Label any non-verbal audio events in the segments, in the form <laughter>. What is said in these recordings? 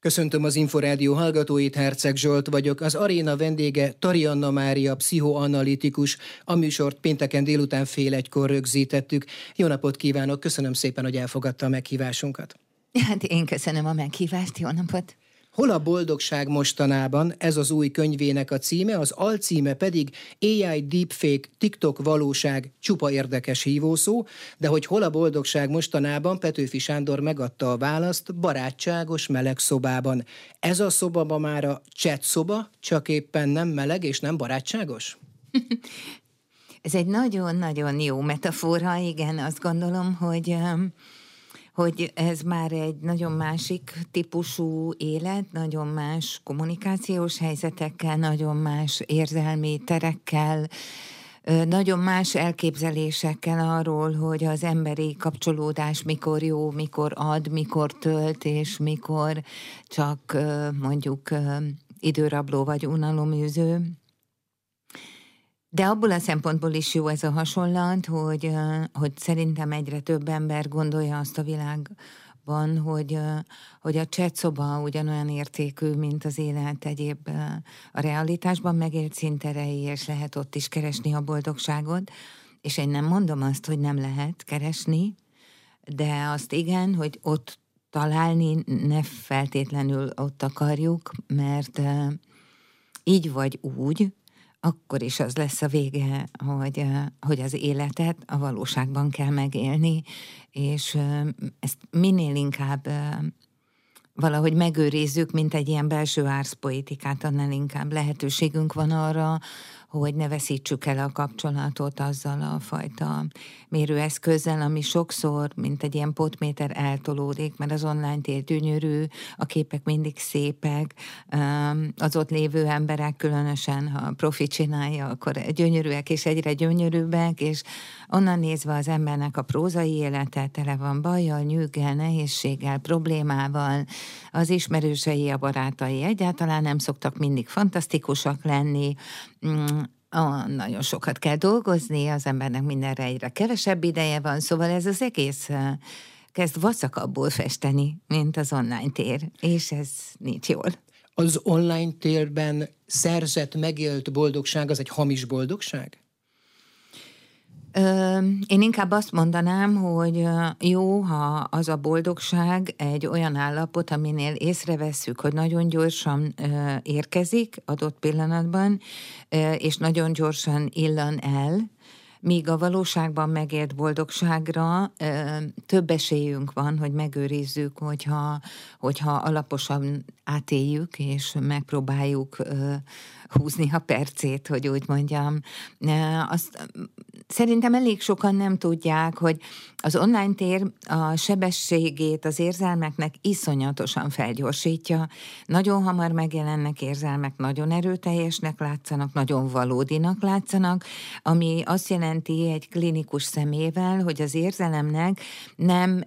Köszöntöm az Inforádió hallgatóit, Herceg Zsolt vagyok. Az aréna vendége Tarianna Mária, pszichoanalitikus. A műsort pénteken délután fél egykor rögzítettük. Jó napot kívánok, köszönöm szépen, hogy elfogadta a meghívásunkat. Hát én köszönöm a meghívást, jó napot! Hol a boldogság mostanában? Ez az új könyvének a címe, az alcíme pedig AI Deepfake TikTok valóság csupa érdekes hívószó, de hogy hol a boldogság mostanában, Petőfi Sándor megadta a választ barátságos meleg szobában. Ez a szoba ma már a chat szoba, csak éppen nem meleg és nem barátságos? <laughs> Ez egy nagyon-nagyon jó metafora, igen, azt gondolom, hogy hogy ez már egy nagyon másik típusú élet, nagyon más kommunikációs helyzetekkel, nagyon más érzelmi terekkel, nagyon más elképzelésekkel arról, hogy az emberi kapcsolódás mikor jó, mikor ad, mikor tölt, és mikor csak mondjuk időrabló vagy unaloműző. De abból a szempontból is jó ez a hasonlat, hogy, hogy szerintem egyre több ember gondolja azt a világban, hogy, hogy a szoba ugyanolyan értékű, mint az élet egyéb a realitásban megélt szinterei, és lehet ott is keresni a boldogságot. És én nem mondom azt, hogy nem lehet keresni, de azt igen, hogy ott találni ne feltétlenül ott akarjuk, mert így vagy úgy, akkor is az lesz a vége, hogy, hogy az életet a valóságban kell megélni, és ezt minél inkább valahogy megőrizzük, mint egy ilyen belső árszpoetikát, annál inkább lehetőségünk van arra, hogy ne veszítsük el a kapcsolatot azzal a fajta mérőeszközzel, ami sokszor, mint egy ilyen potméter eltolódik, mert az online tér gyönyörű, a képek mindig szépek, az ott lévő emberek különösen, ha profi csinálja, akkor gyönyörűek és egyre gyönyörűbbek, és onnan nézve az embernek a prózai élete tele van bajjal, nyűggel, nehézséggel, problémával, az ismerősei, a barátai egyáltalán nem szoktak mindig fantasztikusak lenni, mm, Ah, nagyon sokat kell dolgozni, az embernek mindenre egyre kevesebb ideje van, szóval ez az egész kezd vaszakabbul festeni, mint az online tér, és ez nincs jól. Az online térben szerzett, megélt boldogság az egy hamis boldogság? Én inkább azt mondanám, hogy jó, ha az a boldogság egy olyan állapot, aminél észrevesszük, hogy nagyon gyorsan érkezik adott pillanatban, és nagyon gyorsan illan el, míg a valóságban megért boldogságra több esélyünk van, hogy megőrizzük, hogyha, hogyha alaposan átéljük, és megpróbáljuk húzni a percét, hogy úgy mondjam. Azt szerintem elég sokan nem tudják, hogy az online tér a sebességét az érzelmeknek iszonyatosan felgyorsítja. Nagyon hamar megjelennek érzelmek, nagyon erőteljesnek látszanak, nagyon valódinak látszanak, ami azt jelenti egy klinikus szemével, hogy az érzelemnek nem,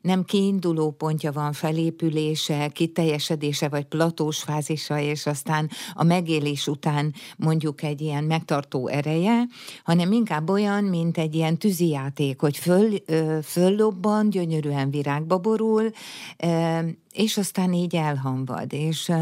nem kiinduló pontja van, felépülése, kiteljesedése vagy platós fázisa, és aztán a megélés után mondjuk egy ilyen megtartó ereje, hanem inkább olyan, mint egy ilyen tűzijáték, hogy föl, föllobban, gyönyörűen virágba borul, és aztán így elhamvad. És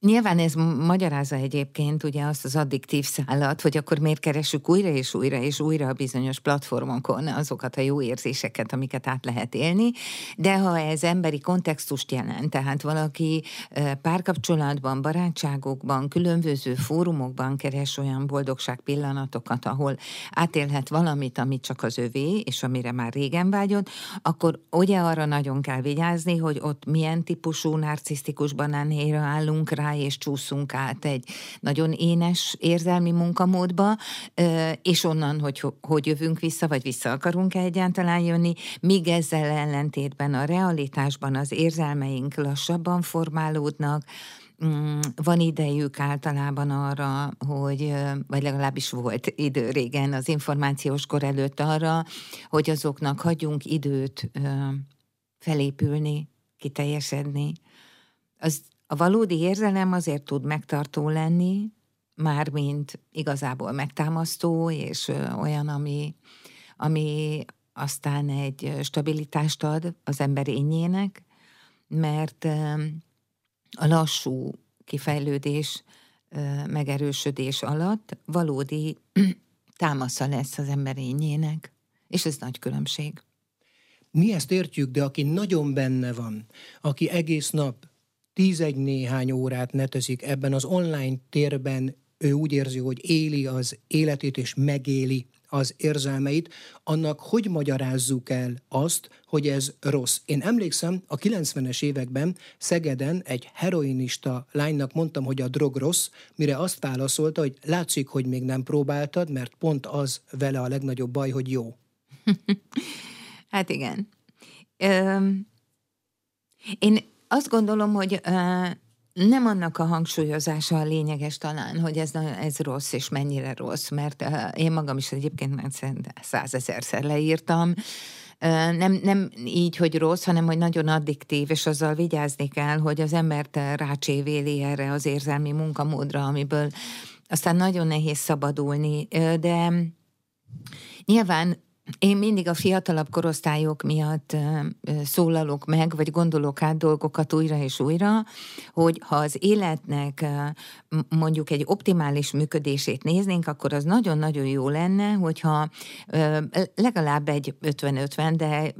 Nyilván ez magyarázza egyébként ugye azt az addiktív szállat, hogy akkor miért keresünk újra és újra és újra a bizonyos platformokon azokat a jó érzéseket, amiket át lehet élni, de ha ez emberi kontextust jelent, tehát valaki párkapcsolatban, barátságokban, különböző fórumokban keres olyan boldogság pillanatokat, ahol átélhet valamit, amit csak az övé, és amire már régen vágyott, akkor ugye arra nagyon kell vigyázni, hogy ott milyen típusú narcisztikus banánhéra állunk rá, és csúszunk át egy nagyon énes érzelmi munkamódba, és onnan, hogy hogy jövünk vissza, vagy vissza akarunk -e egyáltalán jönni, míg ezzel ellentétben a realitásban az érzelmeink lassabban formálódnak, mm, van idejük általában arra, hogy, vagy legalábbis volt idő régen az információs kor előtt arra, hogy azoknak hagyjunk időt felépülni, kiteljesedni. Az a valódi érzelem azért tud megtartó lenni, mármint igazából megtámasztó, és olyan, ami, ami aztán egy stabilitást ad az ember ényének, mert a lassú kifejlődés, megerősödés alatt valódi <clears throat> támasza lesz az emberényének, és ez nagy különbség. Mi ezt értjük, de aki nagyon benne van, aki egész nap tízegy néhány órát netezik ebben az online térben, ő úgy érzi, hogy éli az életét és megéli az érzelmeit, annak hogy magyarázzuk el azt, hogy ez rossz. Én emlékszem, a 90-es években Szegeden egy heroinista lánynak mondtam, hogy a drog rossz, mire azt válaszolta, hogy látszik, hogy még nem próbáltad, mert pont az vele a legnagyobb baj, hogy jó. <laughs> hát igen. Ö, én azt gondolom, hogy nem annak a hangsúlyozása a lényeges talán, hogy ez, ez rossz, és mennyire rossz, mert én magam is egyébként már százezerszer leírtam, nem, nem így, hogy rossz, hanem hogy nagyon addiktív, és azzal vigyázni kell, hogy az embert rácsévéli erre az érzelmi munkamódra, amiből aztán nagyon nehéz szabadulni, de nyilván én mindig a fiatalabb korosztályok miatt szólalok meg, vagy gondolok át dolgokat újra és újra, hogy ha az életnek mondjuk egy optimális működését néznénk, akkor az nagyon-nagyon jó lenne, hogyha legalább egy 50-50, de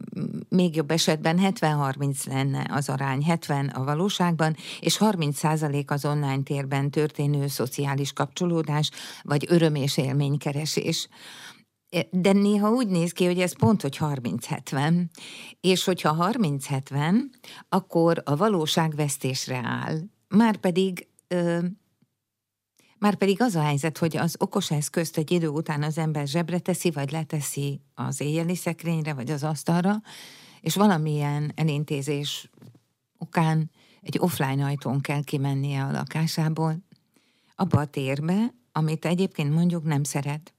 még jobb esetben 70-30 lenne az arány, 70 a valóságban, és 30 százalék az online térben történő szociális kapcsolódás, vagy öröm és élménykeresés. De néha úgy néz ki, hogy ez pont, hogy 30-70, és hogyha 30-70, akkor a valóság vesztésre áll. Márpedig ö, már az a helyzet, hogy az okos eszközt egy idő után az ember zsebre teszi, vagy leteszi az éjjeli szekrényre, vagy az asztalra, és valamilyen elintézés okán egy offline ajtón kell kimennie a lakásából, abba a térbe, amit egyébként mondjuk nem szeret.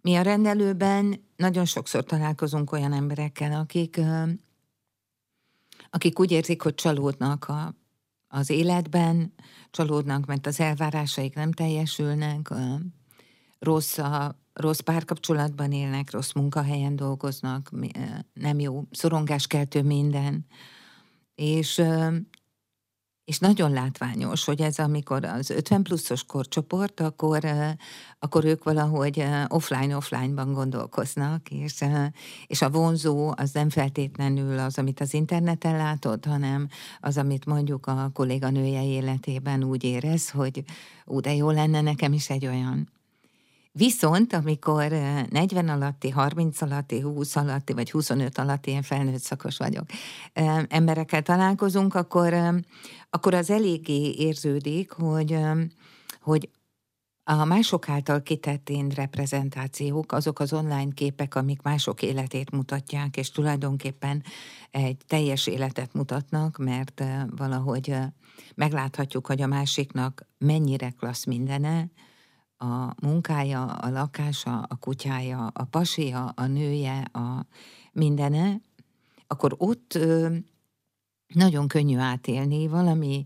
Mi a rendelőben nagyon sokszor találkozunk olyan emberekkel, akik, akik úgy érzik, hogy csalódnak a, az életben, csalódnak, mert az elvárásaik nem teljesülnek, rossz, a, rossz párkapcsolatban élnek, rossz munkahelyen dolgoznak, nem jó, szorongáskeltő minden. És és nagyon látványos, hogy ez amikor az 50 pluszos korcsoport, akkor, akkor ők valahogy offline-offline-ban gondolkoznak, és, és a vonzó az nem feltétlenül az, amit az interneten látod, hanem az, amit mondjuk a kolléganője életében úgy érez, hogy ú, de jó lenne nekem is egy olyan. Viszont, amikor 40 alatti, 30 alatti, 20 alatti, vagy 25 alatti, én felnőtt szakos vagyok, emberekkel találkozunk, akkor, akkor az eléggé érződik, hogy, hogy a mások által kitett én reprezentációk, azok az online képek, amik mások életét mutatják, és tulajdonképpen egy teljes életet mutatnak, mert valahogy megláthatjuk, hogy a másiknak mennyire klassz mindene, a munkája, a lakása, a kutyája, a pasia, a nője, a mindene, akkor ott ö, nagyon könnyű átélni valami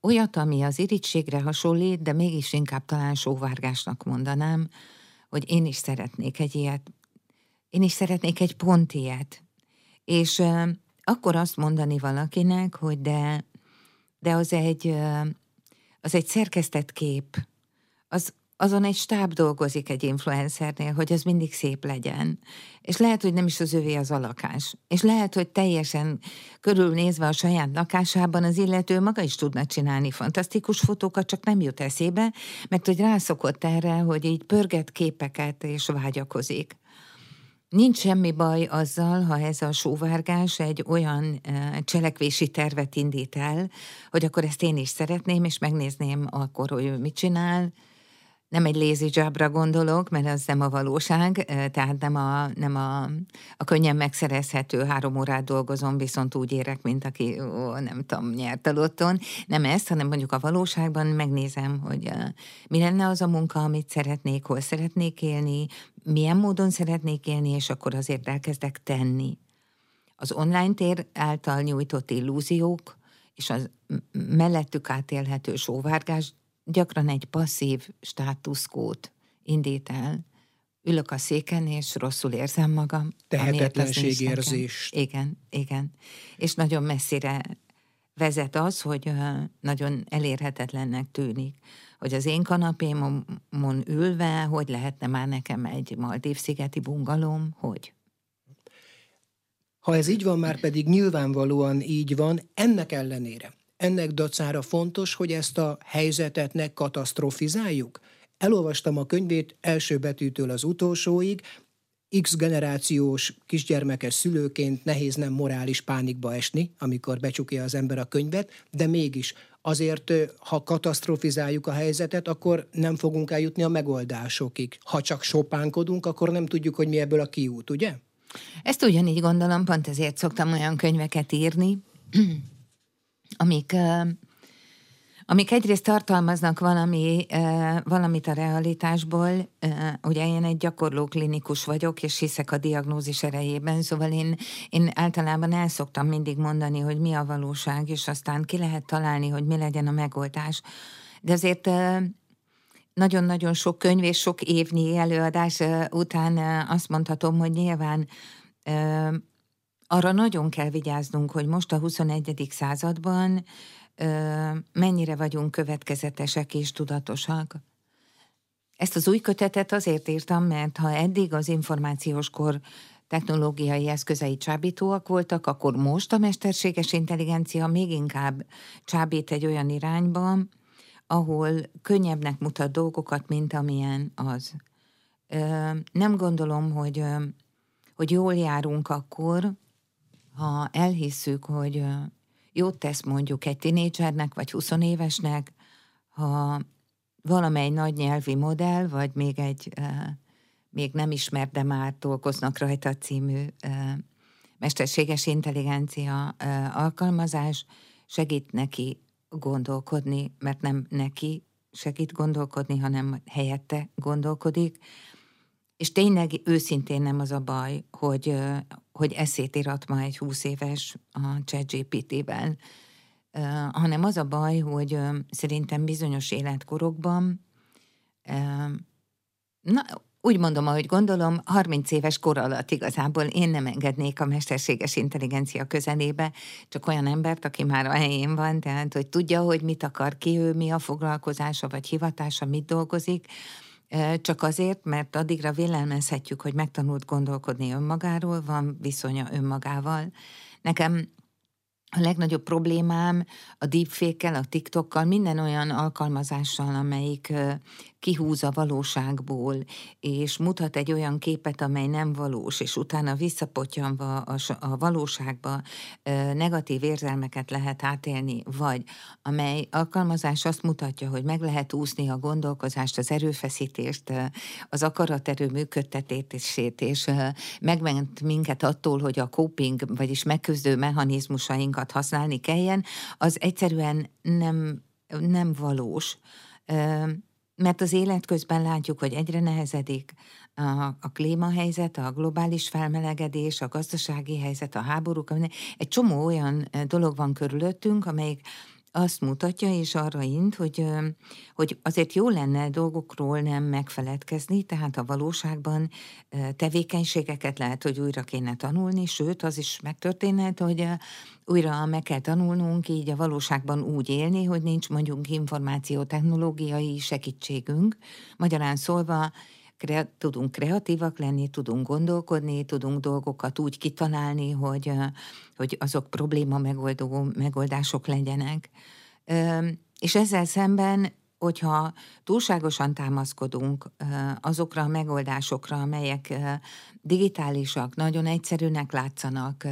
olyat, ami az irítségre hasonlít, de mégis inkább talán sóvárgásnak mondanám, hogy én is szeretnék egy ilyet, én is szeretnék egy pont ilyet. És ö, akkor azt mondani valakinek, hogy de, de az egy, ö, az egy szerkesztett kép, az, azon egy stáb dolgozik egy influencernél, hogy az mindig szép legyen. És lehet, hogy nem is az övé az a lakás. És lehet, hogy teljesen körülnézve a saját lakásában az illető maga is tudna csinálni fantasztikus fotókat, csak nem jut eszébe, mert hogy rászokott erre, hogy így pörget képeket és vágyakozik. Nincs semmi baj azzal, ha ez a sóvárgás egy olyan cselekvési tervet indít el, hogy akkor ezt én is szeretném, és megnézném akkor, hogy mit csinál, nem egy lazy jobra gondolok, mert az nem a valóság, tehát nem a, nem a, a könnyen megszerezhető három órát dolgozom, viszont úgy érek, mint aki, ó, nem tudom, nyert a lotton. Nem ezt, hanem mondjuk a valóságban megnézem, hogy uh, mi lenne az a munka, amit szeretnék, hol szeretnék élni, milyen módon szeretnék élni, és akkor azért elkezdek tenni. Az online tér által nyújtott illúziók, és az mellettük átélhető sóvárgás gyakran egy passzív státuszkót indít el. Ülök a széken, és rosszul érzem magam. Tehetetlenségérzés. Igen, igen. És nagyon messzire vezet az, hogy nagyon elérhetetlennek tűnik, hogy az én kanapémon ülve, hogy lehetne már nekem egy Maldív-szigeti bungalom, hogy? Ha ez így van, már pedig nyilvánvalóan így van, ennek ellenére, ennek dacára fontos, hogy ezt a helyzetet ne katasztrofizáljuk. Elolvastam a könyvét első betűtől az utolsóig, X generációs kisgyermekes szülőként nehéz nem morális pánikba esni, amikor becsukja az ember a könyvet, de mégis azért, ha katasztrofizáljuk a helyzetet, akkor nem fogunk eljutni a megoldásokig. Ha csak sopánkodunk, akkor nem tudjuk, hogy mi ebből a kiút, ugye? Ezt ugyanígy gondolom, pont ezért szoktam olyan könyveket írni, amik amik egyrészt tartalmaznak valami, valamit a realitásból, ugye én egy gyakorló klinikus vagyok, és hiszek a diagnózis erejében, szóval én, én általában el szoktam mindig mondani, hogy mi a valóság, és aztán ki lehet találni, hogy mi legyen a megoldás. De azért nagyon-nagyon sok könyv és sok évnyi előadás után azt mondhatom, hogy nyilván arra nagyon kell vigyáznunk, hogy most a 21. században mennyire vagyunk következetesek és tudatosak. Ezt az új kötetet azért írtam, mert ha eddig az információs kor technológiai eszközei csábítóak voltak, akkor most a mesterséges intelligencia még inkább csábít egy olyan irányba, ahol könnyebbnek mutat dolgokat, mint amilyen az. Nem gondolom, hogy, hogy jól járunk akkor, ha elhisszük, hogy jót tesz mondjuk egy tinédzsernek, vagy 20 évesnek, ha valamely nagy nyelvi modell, vagy még egy még nem ismert, de már dolgoznak rajta című mesterséges intelligencia alkalmazás segít neki gondolkodni, mert nem neki segít gondolkodni, hanem helyette gondolkodik, és tényleg őszintén nem az a baj, hogy, hogy eszét irat ma egy 20 éves a ChatGPT-ben, hanem az a baj, hogy szerintem bizonyos életkorokban, na, úgy mondom, ahogy gondolom, 30 éves kor alatt igazából én nem engednék a mesterséges intelligencia közelébe, csak olyan embert, aki már a helyén van, tehát hogy tudja, hogy mit akar ki ő, mi a foglalkozása vagy hivatása, mit dolgozik, csak azért, mert addigra vélelmezhetjük, hogy megtanult gondolkodni önmagáról, van viszonya önmagával. Nekem a legnagyobb problémám a deepfake a TikTokkal, minden olyan alkalmazással, amelyik kihúz a valóságból, és mutat egy olyan képet, amely nem valós, és utána visszapotyanva a, a valóságba negatív érzelmeket lehet átélni, vagy amely alkalmazás azt mutatja, hogy meg lehet úszni a gondolkozást, az erőfeszítést, az akaraterő működtetését, és megment minket attól, hogy a coping, vagyis megküzdő mechanizmusainkat használni kelljen, az egyszerűen nem, nem valós mert az élet közben látjuk, hogy egyre nehezedik a, a klímahelyzet, a globális felmelegedés, a gazdasági helyzet, a háborúk, egy csomó olyan dolog van körülöttünk, amelyik azt mutatja, és arra int, hogy, hogy azért jó lenne dolgokról nem megfeledkezni, tehát a valóságban tevékenységeket lehet, hogy újra kéne tanulni, sőt, az is megtörténhet, hogy újra meg kell tanulnunk így a valóságban úgy élni, hogy nincs mondjuk információtechnológiai segítségünk. Magyarán szólva, kre, tudunk kreatívak lenni, tudunk gondolkodni, tudunk dolgokat úgy kitalálni, hogy, hogy azok probléma megoldó megoldások legyenek. És ezzel szemben hogyha túlságosan támaszkodunk azokra a megoldásokra, amelyek digitálisak, nagyon egyszerűnek látszanak,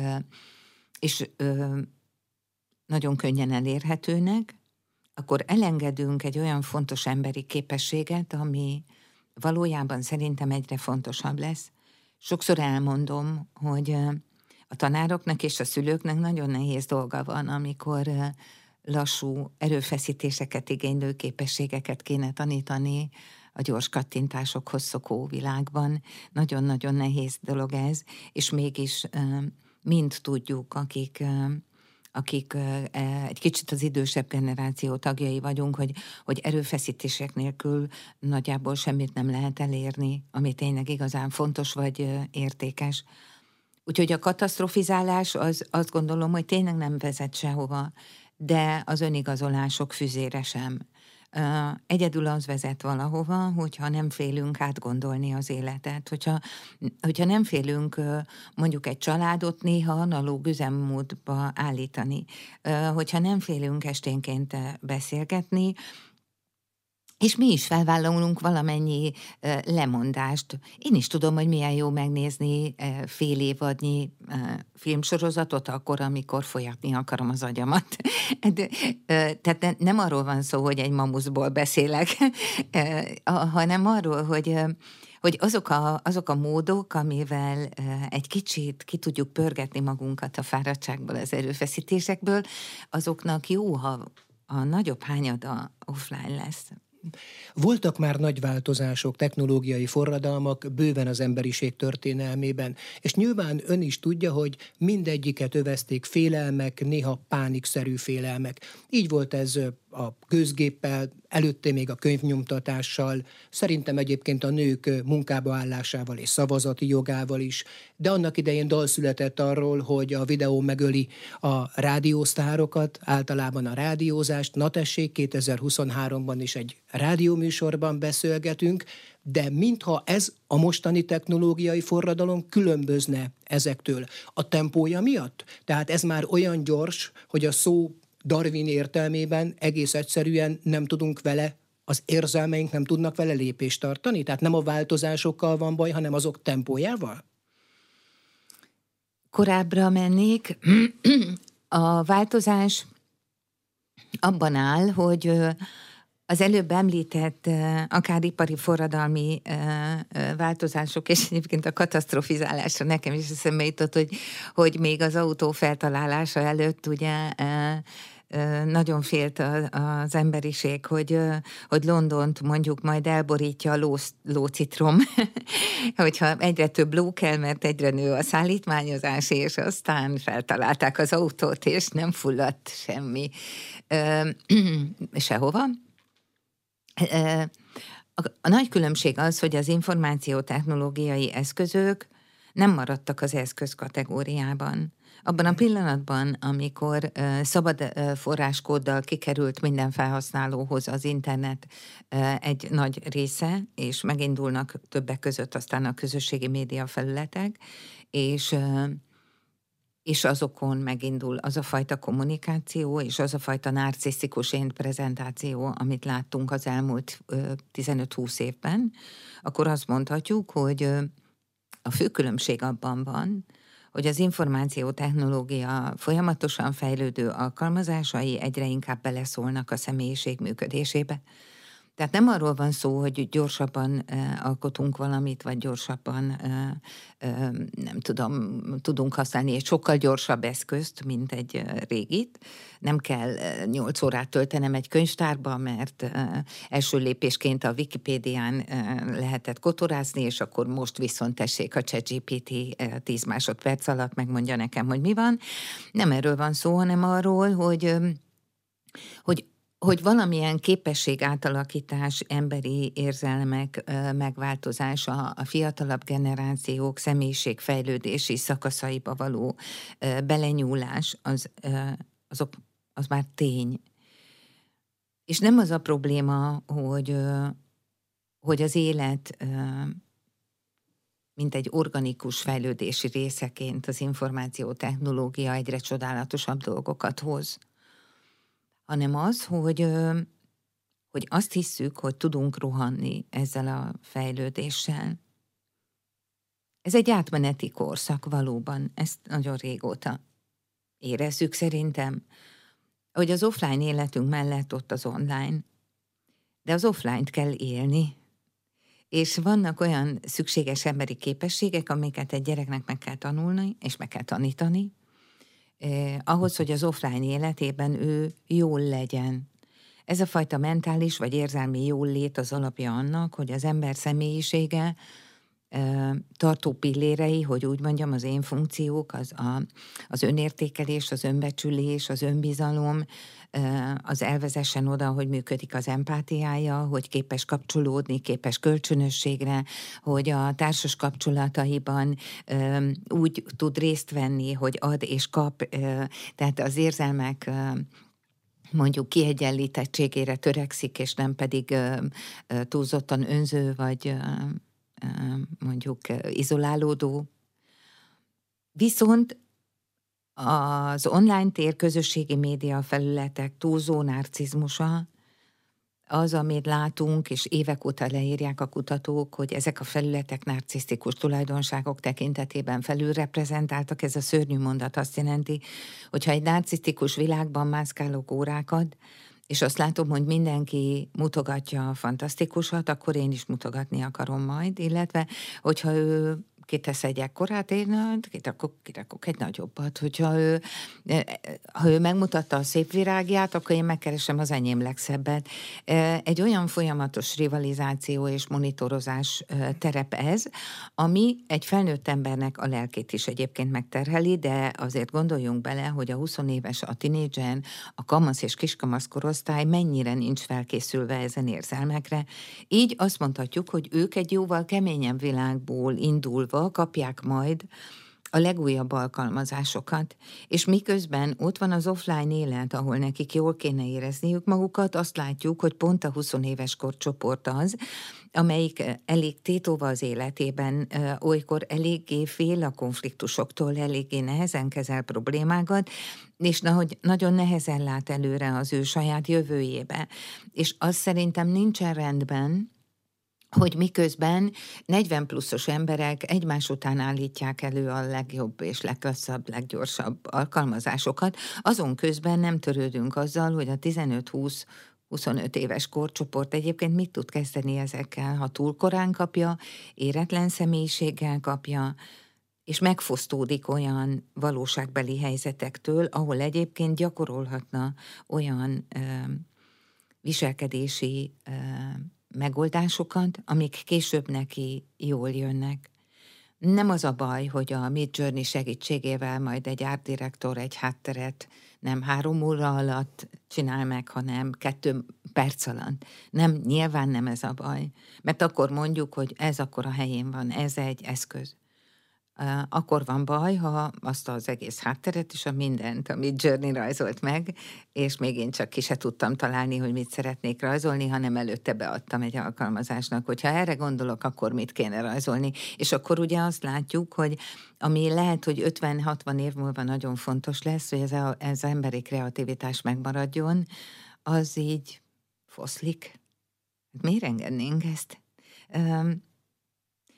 és nagyon könnyen elérhetőnek, akkor elengedünk egy olyan fontos emberi képességet, ami, valójában szerintem egyre fontosabb lesz. Sokszor elmondom, hogy a tanároknak és a szülőknek nagyon nehéz dolga van, amikor lassú erőfeszítéseket igénylő képességeket kéne tanítani a gyors kattintásokhoz szokó világban. Nagyon-nagyon nehéz dolog ez, és mégis mind tudjuk, akik akik e, egy kicsit az idősebb generáció tagjai vagyunk, hogy, hogy erőfeszítések nélkül nagyjából semmit nem lehet elérni, ami tényleg igazán fontos vagy értékes. Úgyhogy a katasztrofizálás az azt gondolom, hogy tényleg nem vezet sehova. de az önigazolások füzére sem. Egyedül az vezet valahova, hogyha nem félünk átgondolni az életet, hogyha, hogyha nem félünk mondjuk egy családot néha analóg üzemmódba állítani, hogyha nem félünk esténként beszélgetni, és mi is felvállalunk valamennyi lemondást. Én is tudom, hogy milyen jó megnézni fél évadnyi filmsorozatot akkor, amikor folyatni akarom az agyamat. <laughs> Tehát nem arról van szó, hogy egy mamuszból beszélek, <laughs> hanem arról, hogy hogy azok a, azok a módok, amivel egy kicsit ki tudjuk pörgetni magunkat a fáradtságból, az erőfeszítésekből, azoknak jó, ha a nagyobb hányada offline lesz. Voltak már nagy változások, technológiai forradalmak bőven az emberiség történelmében, és nyilván ön is tudja, hogy mindegyiket övezték félelmek, néha pánikszerű félelmek. Így volt ez a közgéppel, előtte még a könyvnyomtatással, szerintem egyébként a nők munkába állásával és szavazati jogával is, de annak idején dal született arról, hogy a videó megöli a rádiósztárokat, általában a rádiózást. Na tessék, 2023-ban is egy rádióműsorban beszélgetünk, de mintha ez a mostani technológiai forradalom különbözne ezektől. A tempója miatt? Tehát ez már olyan gyors, hogy a szó Darwin értelmében egész egyszerűen nem tudunk vele az érzelmeink nem tudnak vele lépést tartani? Tehát nem a változásokkal van baj, hanem azok tempójával? Korábbra mennék. <clears throat> A változás abban áll, hogy az előbb említett akár ipari forradalmi változások, és egyébként a katasztrofizálásra nekem is eszembe jutott, hogy, hogy még az autó feltalálása előtt ugye nagyon félt az emberiség, hogy, hogy Londont mondjuk majd elborítja a ló, lócitrom, <laughs> hogyha egyre több ló kell, mert egyre nő a szállítmányozás, és aztán feltalálták az autót, és nem fulladt semmi <clears throat> sehova. A nagy különbség az, hogy az információtechnológiai eszközök nem maradtak az eszköz kategóriában. Abban a pillanatban, amikor uh, szabad uh, forráskóddal kikerült minden felhasználóhoz az internet uh, egy nagy része, és megindulnak többek között aztán a közösségi média felületek, és és azokon megindul az a fajta kommunikáció, és az a fajta narcisztikus én prezentáció, amit láttunk az elmúlt 15-20 évben, akkor azt mondhatjuk, hogy a fő különbség abban van, hogy az információtechnológia folyamatosan fejlődő alkalmazásai egyre inkább beleszólnak a személyiség működésébe. Tehát nem arról van szó, hogy gyorsabban alkotunk valamit, vagy gyorsabban, nem tudom, tudunk használni egy sokkal gyorsabb eszközt, mint egy régit. Nem kell 8 órát töltenem egy könyvtárba, mert első lépésként a Wikipédián lehetett kotorázni, és akkor most viszont tessék a ChatGPT uh, 10 másodperc alatt megmondja nekem, hogy mi van. Nem erről van szó, hanem arról, hogy hogy hogy valamilyen képesség átalakítás, emberi érzelmek megváltozása, a fiatalabb generációk személyiségfejlődési szakaszaiba való belenyúlás, az, azok, az már tény. És nem az a probléma, hogy, hogy az élet mint egy organikus fejlődési részeként az információtechnológia egyre csodálatosabb dolgokat hoz hanem az, hogy, hogy azt hisszük, hogy tudunk rohanni ezzel a fejlődéssel. Ez egy átmeneti korszak valóban, ezt nagyon régóta érezzük szerintem, hogy az offline életünk mellett ott az online, de az offline-t kell élni, és vannak olyan szükséges emberi képességek, amiket egy gyereknek meg kell tanulni, és meg kell tanítani, eh, ahhoz, hogy az offline életében ő jól legyen. Ez a fajta mentális vagy érzelmi jól az alapja annak, hogy az ember személyisége tartó pillérei, hogy úgy mondjam, az én funkciók, az, a, az önértékelés, az önbecsülés, az önbizalom, az elvezessen oda, hogy működik az empátiája, hogy képes kapcsolódni, képes kölcsönösségre, hogy a társas kapcsolataiban úgy tud részt venni, hogy ad és kap, tehát az érzelmek mondjuk kiegyenlítettségére törekszik, és nem pedig túlzottan önző, vagy mondjuk izolálódó. Viszont az online tér közösségi média felületek túlzó narcizmusa, az, amit látunk, és évek óta leírják a kutatók, hogy ezek a felületek narcisztikus tulajdonságok tekintetében felülreprezentáltak. Ez a szörnyű mondat azt jelenti, hogy ha egy narcisztikus világban mászkálok órákat, és azt látom, hogy mindenki mutogatja a fantasztikusat, akkor én is mutogatni akarom majd, illetve hogyha ő kitesz egy ekkorát, én kirakok, kirakok egy nagyobbat. Hogyha ő, ha ő megmutatta a szép virágját, akkor én megkeresem az enyém legszebbet. Egy olyan folyamatos rivalizáció és monitorozás terep ez, ami egy felnőtt embernek a lelkét is egyébként megterheli, de azért gondoljunk bele, hogy a 20 éves, a tinédzser, a kamasz és kiskamasz korosztály mennyire nincs felkészülve ezen érzelmekre. Így azt mondhatjuk, hogy ők egy jóval keményebb világból indulva kapják majd a legújabb alkalmazásokat, és miközben ott van az offline élet, ahol nekik jól kéne érezniük magukat, azt látjuk, hogy pont a 20 éves korcsoport az, amelyik elég tétova az életében, olykor eléggé fél a konfliktusoktól, eléggé nehezen kezel problémákat, és na, hogy nagyon nehezen lát előre az ő saját jövőjébe. És az szerintem nincsen rendben, hogy miközben 40 pluszos emberek egymás után állítják elő a legjobb és legklasszabb, leggyorsabb alkalmazásokat, azon közben nem törődünk azzal, hogy a 15-20 25 éves korcsoport egyébként mit tud kezdeni ezekkel, ha túl korán kapja, éretlen személyiséggel kapja, és megfosztódik olyan valóságbeli helyzetektől, ahol egyébként gyakorolhatna olyan ö, viselkedési ö, megoldásokat, amik később neki jól jönnek. Nem az a baj, hogy a Mid Journey segítségével majd egy árdirektor egy hátteret nem három óra alatt csinál meg, hanem kettő perc alatt. Nem, nyilván nem ez a baj. Mert akkor mondjuk, hogy ez akkor a helyén van, ez egy eszköz akkor van baj, ha azt az egész hátteret és a mindent, amit Journey rajzolt meg, és még én csak ki se tudtam találni, hogy mit szeretnék rajzolni, hanem előtte beadtam egy alkalmazásnak, hogyha erre gondolok, akkor mit kéne rajzolni. És akkor ugye azt látjuk, hogy ami lehet, hogy 50-60 év múlva nagyon fontos lesz, hogy ez, a, ez emberi kreativitás megmaradjon, az így foszlik. Miért engednénk ezt?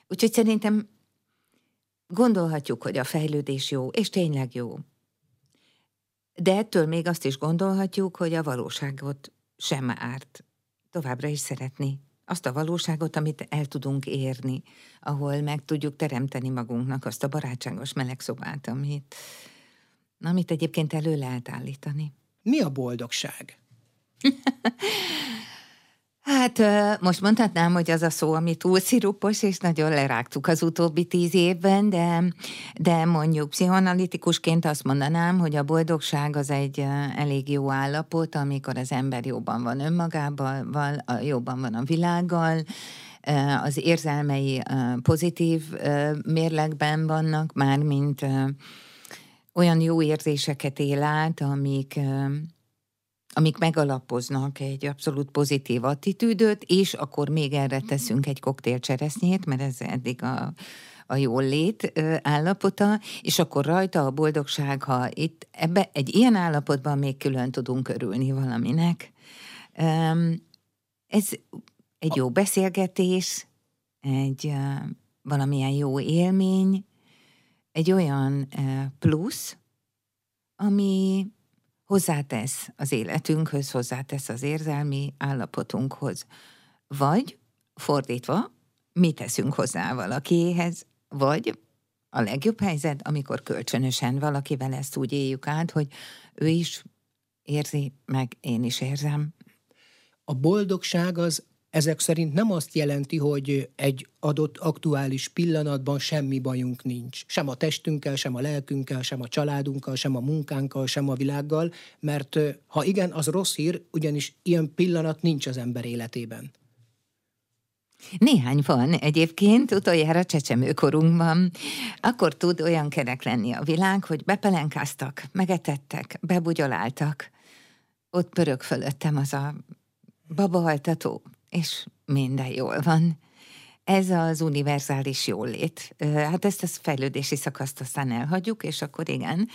Úgyhogy szerintem Gondolhatjuk, hogy a fejlődés jó, és tényleg jó. De ettől még azt is gondolhatjuk, hogy a valóságot sem árt. Továbbra is szeretni. Azt a valóságot, amit el tudunk érni, ahol meg tudjuk teremteni magunknak azt a barátságos meleg szobát, amit, amit egyébként elő lehet állítani. Mi a boldogság? <laughs> Hát most mondhatnám, hogy az a szó, ami túl szirupos, és nagyon lerágtuk az utóbbi tíz évben, de, de mondjuk pszichoanalitikusként azt mondanám, hogy a boldogság az egy elég jó állapot, amikor az ember jobban van önmagával, jobban van a világgal, az érzelmei pozitív mérlegben vannak, mármint olyan jó érzéseket él át, amik amik megalapoznak egy abszolút pozitív attitűdöt, és akkor még erre teszünk egy koktélcseresznyét, mert ez eddig a, a jól lét állapota, és akkor rajta a boldogság, ha itt ebbe egy ilyen állapotban még külön tudunk örülni valaminek. Ez egy jó beszélgetés, egy valamilyen jó élmény, egy olyan plusz, ami hozzátesz az életünkhöz, hozzátesz az érzelmi állapotunkhoz. Vagy fordítva, mi teszünk hozzá valakihez, vagy a legjobb helyzet, amikor kölcsönösen valakivel ezt úgy éljük át, hogy ő is érzi, meg én is érzem. A boldogság az ezek szerint nem azt jelenti, hogy egy adott aktuális pillanatban semmi bajunk nincs. Sem a testünkkel, sem a lelkünkkel, sem a családunkkal, sem a munkánkkal, sem a világgal, mert ha igen, az rossz hír, ugyanis ilyen pillanat nincs az ember életében. Néhány van egyébként, utoljára csecsemőkorunkban. Akkor tud olyan kerek lenni a világ, hogy bepelenkáztak, megetettek, bebugyoláltak, ott pörög fölöttem az a babahaltató, és minden jól van. Ez az univerzális jólét. Hát ezt a fejlődési szakaszt aztán elhagyjuk, és akkor igen,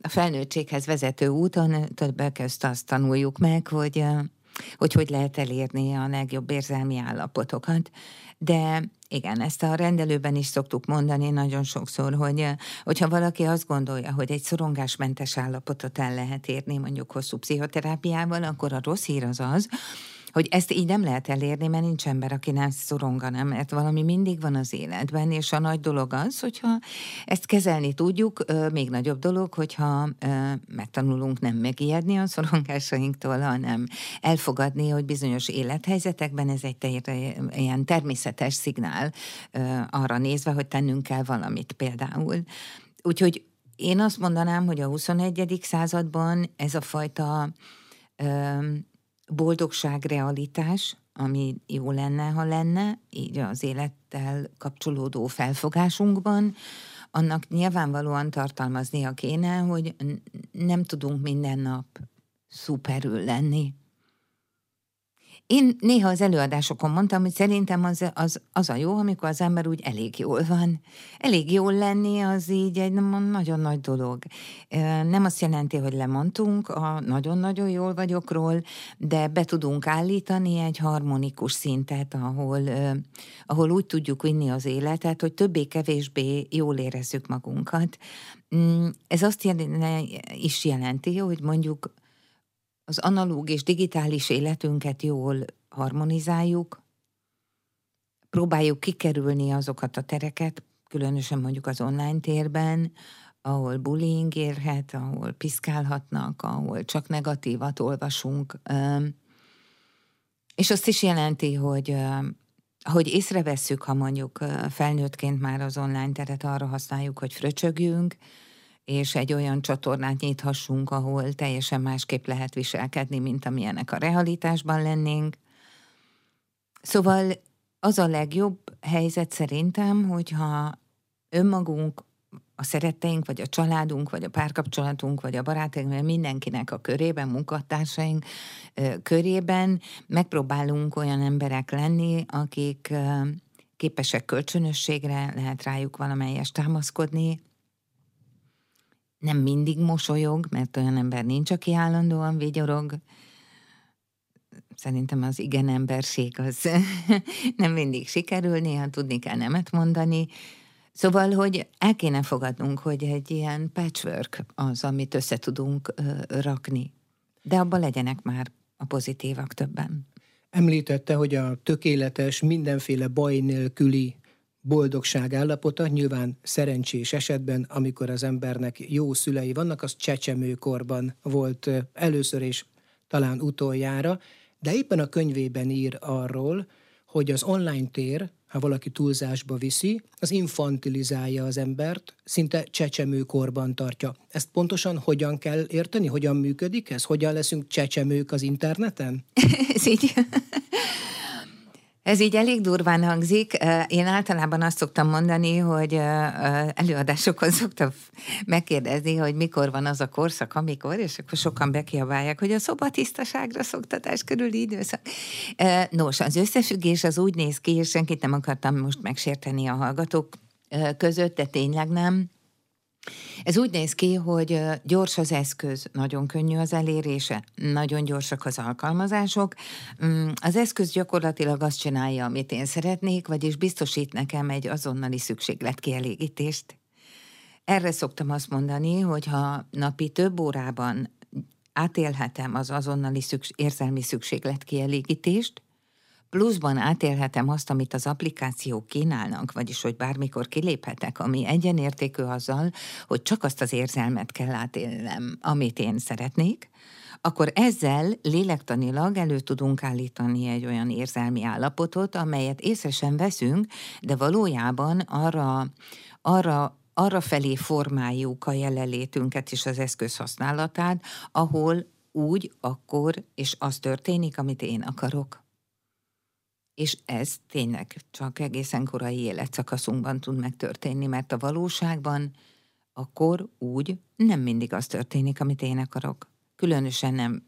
a felnőttséghez vezető úton többek közt azt tanuljuk meg, hogy hogy hogy lehet elérni a legjobb érzelmi állapotokat. De igen, ezt a rendelőben is szoktuk mondani nagyon sokszor, hogy hogyha valaki azt gondolja, hogy egy szorongásmentes állapotot el lehet érni mondjuk hosszú pszichoterápiával, akkor a rossz hír az az, hogy ezt így nem lehet elérni, mert nincs ember, aki nem szorongana, mert valami mindig van az életben, és a nagy dolog az, hogyha ezt kezelni tudjuk, még nagyobb dolog, hogyha megtanulunk nem megijedni a szorongásainktól, hanem elfogadni, hogy bizonyos élethelyzetekben ez egy ilyen természetes szignál arra nézve, hogy tennünk kell valamit például. Úgyhogy én azt mondanám, hogy a 21. században ez a fajta boldogság realitás, ami jó lenne, ha lenne, így az élettel kapcsolódó felfogásunkban, annak nyilvánvalóan tartalmaznia kéne, hogy nem tudunk minden nap szuperül lenni. Én néha az előadásokon mondtam, hogy szerintem az, az, az a jó, amikor az ember úgy elég jól van. Elég jól lenni az így egy nagyon nagy dolog. Nem azt jelenti, hogy lemondtunk a nagyon-nagyon jól vagyokról, de be tudunk állítani egy harmonikus szintet, ahol, ahol úgy tudjuk vinni az életet, hogy többé-kevésbé jól érezzük magunkat. Mm, ez azt is jelenti, hogy mondjuk az analóg és digitális életünket jól harmonizáljuk, próbáljuk kikerülni azokat a tereket, különösen mondjuk az online térben, ahol bullying érhet, ahol piszkálhatnak, ahol csak negatívat olvasunk. És azt is jelenti, hogy hogy észrevesszük, ha mondjuk felnőttként már az online teret arra használjuk, hogy fröcsögjünk, és egy olyan csatornát nyithassunk, ahol teljesen másképp lehet viselkedni, mint amilyenek a realitásban lennénk. Szóval az a legjobb helyzet szerintem, hogyha önmagunk, a szeretteink, vagy a családunk, vagy a párkapcsolatunk, vagy a barátaink, vagy mindenkinek a körében, munkatársaink körében megpróbálunk olyan emberek lenni, akik képesek kölcsönösségre, lehet rájuk valamelyest támaszkodni, nem mindig mosolyog, mert olyan ember nincs, aki állandóan vigyorog. Szerintem az igen emberség az <laughs> nem mindig sikerül, néha tudni kell nemet mondani. Szóval, hogy el kéne fogadnunk, hogy egy ilyen patchwork az, amit össze tudunk rakni. De abban legyenek már a pozitívak többen. Említette, hogy a tökéletes, mindenféle baj nélküli boldogság állapota, nyilván szerencsés esetben, amikor az embernek jó szülei vannak, az csecsemőkorban volt először és talán utoljára, de éppen a könyvében ír arról, hogy az online tér, ha valaki túlzásba viszi, az infantilizálja az embert, szinte csecsemőkorban tartja. Ezt pontosan hogyan kell érteni? Hogyan működik ez? Hogyan leszünk csecsemők az interneten? <laughs> ez így ez így elég durván hangzik. Én általában azt szoktam mondani, hogy előadásokon <laughs> szoktam megkérdezni, hogy mikor van az a korszak, amikor, és akkor sokan bekiabálják, hogy a szobatisztaságra szoktatás körüli időszak. Nos, az összefüggés az úgy néz ki, és senkit nem akartam most megsérteni a hallgatók között, de tényleg nem ez úgy néz ki, hogy gyors az eszköz, nagyon könnyű az elérése, nagyon gyorsak az alkalmazások. Mm, az eszköz gyakorlatilag azt csinálja, amit én szeretnék, vagyis biztosít nekem egy azonnali szükségletkielégítést. Erre szoktam azt mondani, hogy ha napi több órában átélhetem az azonnali szükség, érzelmi szükségletkielégítést, pluszban átélhetem azt, amit az applikációk kínálnak, vagyis hogy bármikor kiléphetek, ami egyenértékű azzal, hogy csak azt az érzelmet kell átélnem, amit én szeretnék, akkor ezzel lélektanilag elő tudunk állítani egy olyan érzelmi állapotot, amelyet észre sem veszünk, de valójában arra, arra arra felé formáljuk a jelenlétünket és az eszköz használatát, ahol úgy, akkor, és az történik, amit én akarok. És ez tényleg csak egészen korai életszakaszunkban tud megtörténni, mert a valóságban akkor úgy nem mindig az történik, amit én akarok. Különösen nem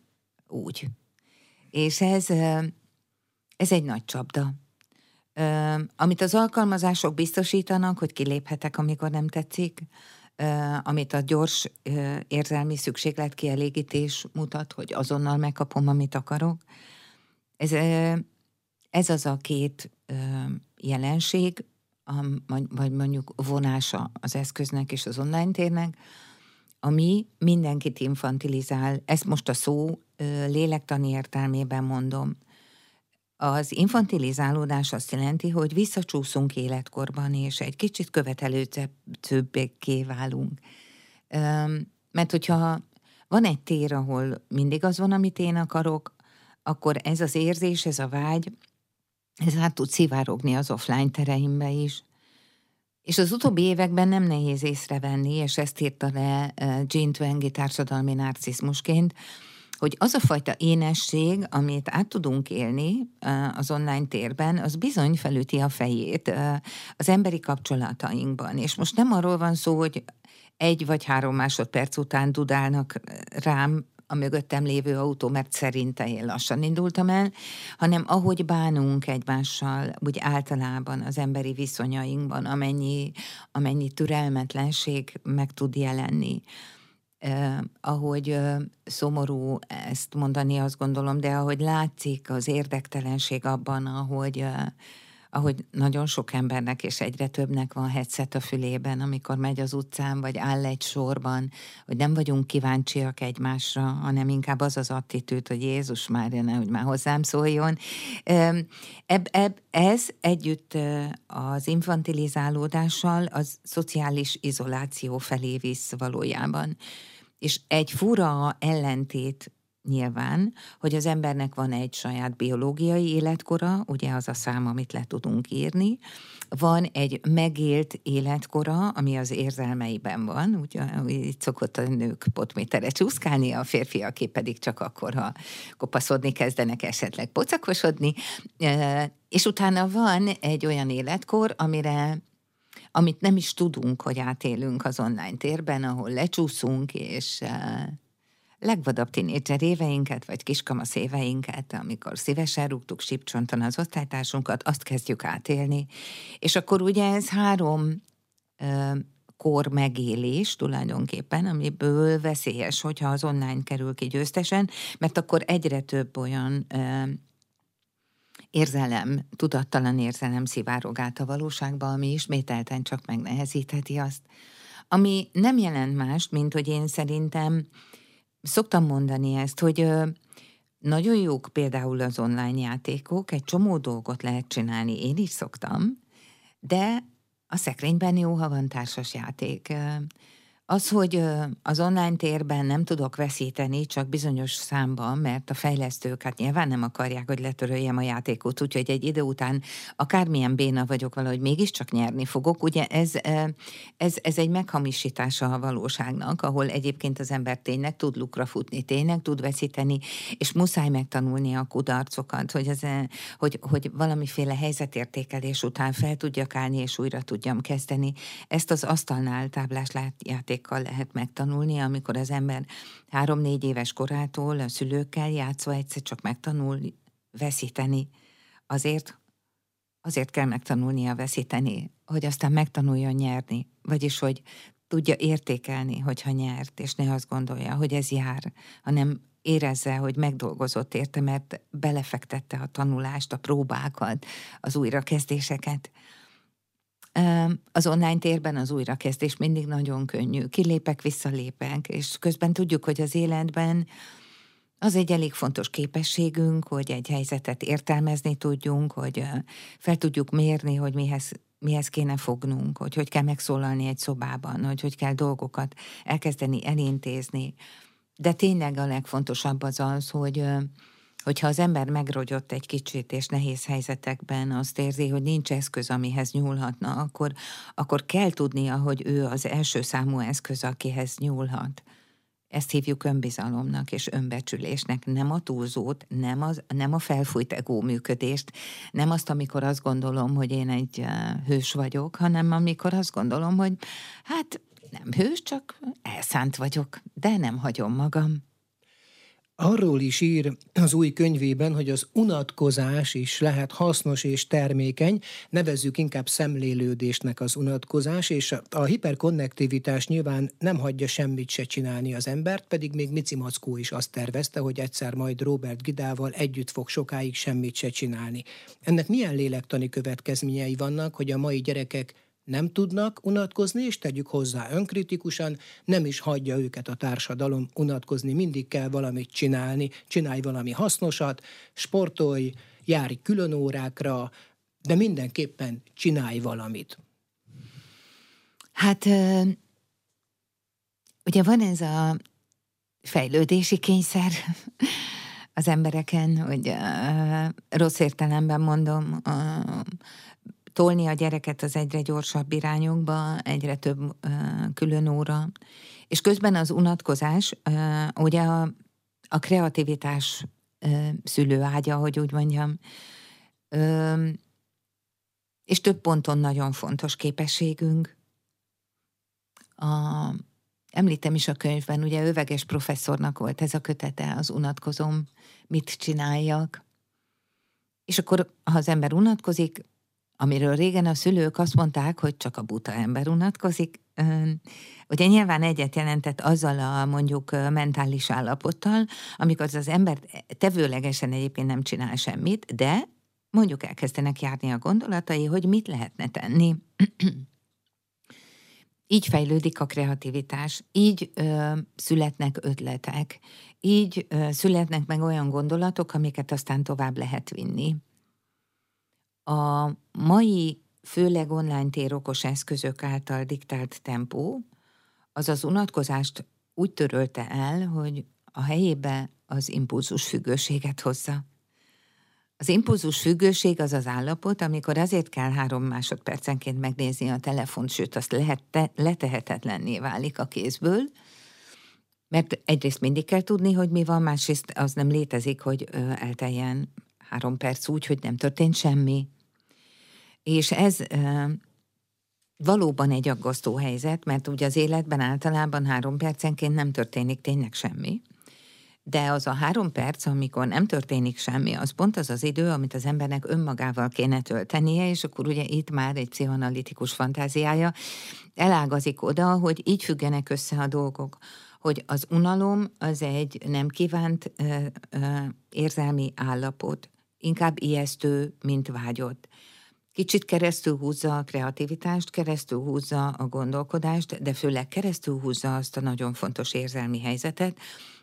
úgy. És ez, ez egy nagy csapda. Amit az alkalmazások biztosítanak, hogy kiléphetek, amikor nem tetszik, amit a gyors érzelmi szükséglet kielégítés mutat, hogy azonnal megkapom, amit akarok. Ez, ez az a két jelenség, vagy mondjuk vonása az eszköznek és az online térnek, ami mindenkit infantilizál. Ezt most a szó lélektani értelmében mondom. Az infantilizálódás azt jelenti, hogy visszacsúszunk életkorban, és egy kicsit követelőbbé válunk. Mert hogyha van egy tér, ahol mindig az van, amit én akarok, akkor ez az érzés, ez a vágy, ez át tud szivárogni az offline tereimbe is. És az utóbbi években nem nehéz észrevenni, és ezt írta le Jean Twenge társadalmi narcizmusként, hogy az a fajta énesség, amit át tudunk élni az online térben, az bizony felüti a fejét az emberi kapcsolatainkban. És most nem arról van szó, hogy egy vagy három másodperc után dudálnak rám a mögöttem lévő autó, mert szerinte én lassan indultam el, hanem ahogy bánunk egymással, úgy általában az emberi viszonyainkban, amennyi, amennyi türelmetlenség meg tud jelenni. Eh, ahogy eh, szomorú ezt mondani, azt gondolom, de ahogy látszik az érdektelenség abban, ahogy eh, ahogy nagyon sok embernek és egyre többnek van headset a fülében, amikor megy az utcán, vagy áll egy sorban, hogy nem vagyunk kíváncsiak egymásra, hanem inkább az az attitűd, hogy Jézus már jön, hogy már hozzám szóljon. Eb, ez együtt az infantilizálódással az szociális izoláció felé visz valójában. És egy fura ellentét nyilván, hogy az embernek van egy saját biológiai életkora, ugye az a szám, amit le tudunk írni, van egy megélt életkora, ami az érzelmeiben van, ugye itt szokott a nők potmétere csúszkálni, a férfiaké pedig csak akkor, ha kopaszodni kezdenek, esetleg pocakosodni, és utána van egy olyan életkor, amire amit nem is tudunk, hogy átélünk az online térben, ahol lecsúszunk, és legvadabb tinédzser éveinket, vagy kiskamasz éveinket, amikor szívesen rúgtuk sipcsonton az osztálytársunkat, azt kezdjük átélni. És akkor ugye ez három ö, kor megélés tulajdonképpen, amiből veszélyes, hogyha az online kerül ki győztesen, mert akkor egyre több olyan ö, érzelem, tudattalan érzelem szivárog át a valóságba, ami ismételten csak megnehezítheti azt. Ami nem jelent más, mint hogy én szerintem Szoktam mondani ezt, hogy nagyon jók például az online játékok, egy csomó dolgot lehet csinálni, én is szoktam, de a szekrényben jó, ha van társas játék. Az, hogy az online térben nem tudok veszíteni, csak bizonyos számban, mert a fejlesztők hát nyilván nem akarják, hogy letöröljem a játékot, úgyhogy egy idő után akármilyen béna vagyok valahogy mégiscsak nyerni fogok. Ugye ez, ez, ez egy meghamisítása a valóságnak, ahol egyébként az ember tényleg tud lukra futni, tényleg tud veszíteni, és muszáj megtanulni a kudarcokat, hogy, ez, hogy, hogy valamiféle helyzetértékelés után fel tudjak állni, és újra tudjam kezdeni. Ezt az asztalnál táblás játék játékkal lehet megtanulni, amikor az ember három-négy éves korától a szülőkkel játszva egyszer csak megtanul veszíteni. Azért, azért kell megtanulnia veszíteni, hogy aztán megtanuljon nyerni. Vagyis, hogy tudja értékelni, hogyha nyert, és ne azt gondolja, hogy ez jár, hanem érezze, hogy megdolgozott érte, mert belefektette a tanulást, a próbákat, az újrakezdéseket. Az online térben az újrakezdés mindig nagyon könnyű. Kilépek, visszalépek, és közben tudjuk, hogy az életben az egy elég fontos képességünk, hogy egy helyzetet értelmezni tudjunk, hogy fel tudjuk mérni, hogy mihez, mihez kéne fognunk, hogy hogy kell megszólalni egy szobában, hogy hogy kell dolgokat elkezdeni elintézni. De tényleg a legfontosabb az az, hogy hogyha az ember megrogyott egy kicsit, és nehéz helyzetekben azt érzi, hogy nincs eszköz, amihez nyúlhatna, akkor, akkor kell tudnia, hogy ő az első számú eszköz, akihez nyúlhat. Ezt hívjuk önbizalomnak és önbecsülésnek, nem a túlzót, nem, az, nem a felfújt egó működést, nem azt, amikor azt gondolom, hogy én egy hős vagyok, hanem amikor azt gondolom, hogy hát nem hős, csak elszánt vagyok, de nem hagyom magam. Arról is ír az új könyvében, hogy az unatkozás is lehet hasznos és termékeny, nevezzük inkább szemlélődésnek az unatkozás, és a hiperkonnektivitás nyilván nem hagyja semmit se csinálni az embert, pedig még Mici Mackó is azt tervezte, hogy egyszer majd Robert Gidával együtt fog sokáig semmit se csinálni. Ennek milyen lélektani következményei vannak, hogy a mai gyerekek nem tudnak unatkozni, és tegyük hozzá önkritikusan, nem is hagyja őket a társadalom unatkozni, mindig kell valamit csinálni, csinálj valami hasznosat, sportolj, járj külön órákra, de mindenképpen csinálj valamit. Hát ugye van ez a fejlődési kényszer <laughs> az embereken, hogy rossz értelemben mondom, tolni a gyereket az egyre gyorsabb irányokba, egyre több uh, külön óra. És közben az unatkozás, uh, ugye a, a kreativitás uh, szülőágya, hogy úgy mondjam, uh, és több ponton nagyon fontos képességünk. A, említem is a könyvben, ugye öveges professzornak volt ez a kötete, az unatkozom, mit csináljak. És akkor, ha az ember unatkozik, amiről régen a szülők azt mondták, hogy csak a buta ember unatkozik, ugye nyilván egyet jelentett azzal a mondjuk mentális állapottal, amikor az ember tevőlegesen egyébként nem csinál semmit, de mondjuk elkezdenek járni a gondolatai, hogy mit lehetne tenni. <clears throat> így fejlődik a kreativitás, így ö, születnek ötletek, így ö, születnek meg olyan gondolatok, amiket aztán tovább lehet vinni. A mai, főleg online térokos eszközök által diktált tempó, az az unatkozást úgy törölte el, hogy a helyébe az impulzus függőséget hozza. Az impulzus függőség az az állapot, amikor azért kell három másodpercenként megnézni a telefont, sőt, azt lehet te, letehetetlenné válik a kézből, mert egyrészt mindig kell tudni, hogy mi van, másrészt az nem létezik, hogy elteljen három perc úgy, hogy nem történt semmi, és ez valóban egy aggasztó helyzet, mert ugye az életben általában három percenként nem történik tényleg semmi, de az a három perc, amikor nem történik semmi, az pont az az idő, amit az embernek önmagával kéne töltenie, és akkor ugye itt már egy pszichoanalitikus fantáziája elágazik oda, hogy így függenek össze a dolgok hogy az unalom az egy nem kívánt ö, ö, érzelmi állapot, inkább ijesztő, mint vágyott. Kicsit keresztül húzza a kreativitást, keresztül húzza a gondolkodást, de főleg keresztül húzza azt a nagyon fontos érzelmi helyzetet,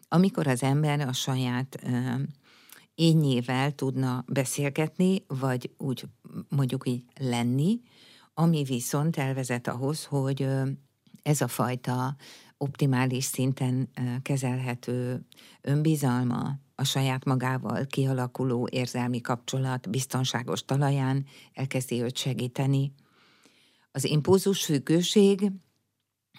amikor az ember a saját ényével tudna beszélgetni, vagy úgy mondjuk így lenni, ami viszont elvezet ahhoz, hogy ez a fajta optimális szinten kezelhető önbizalma, a saját magával kialakuló érzelmi kapcsolat biztonságos talaján elkezdi őt segíteni. Az impulzus függőség,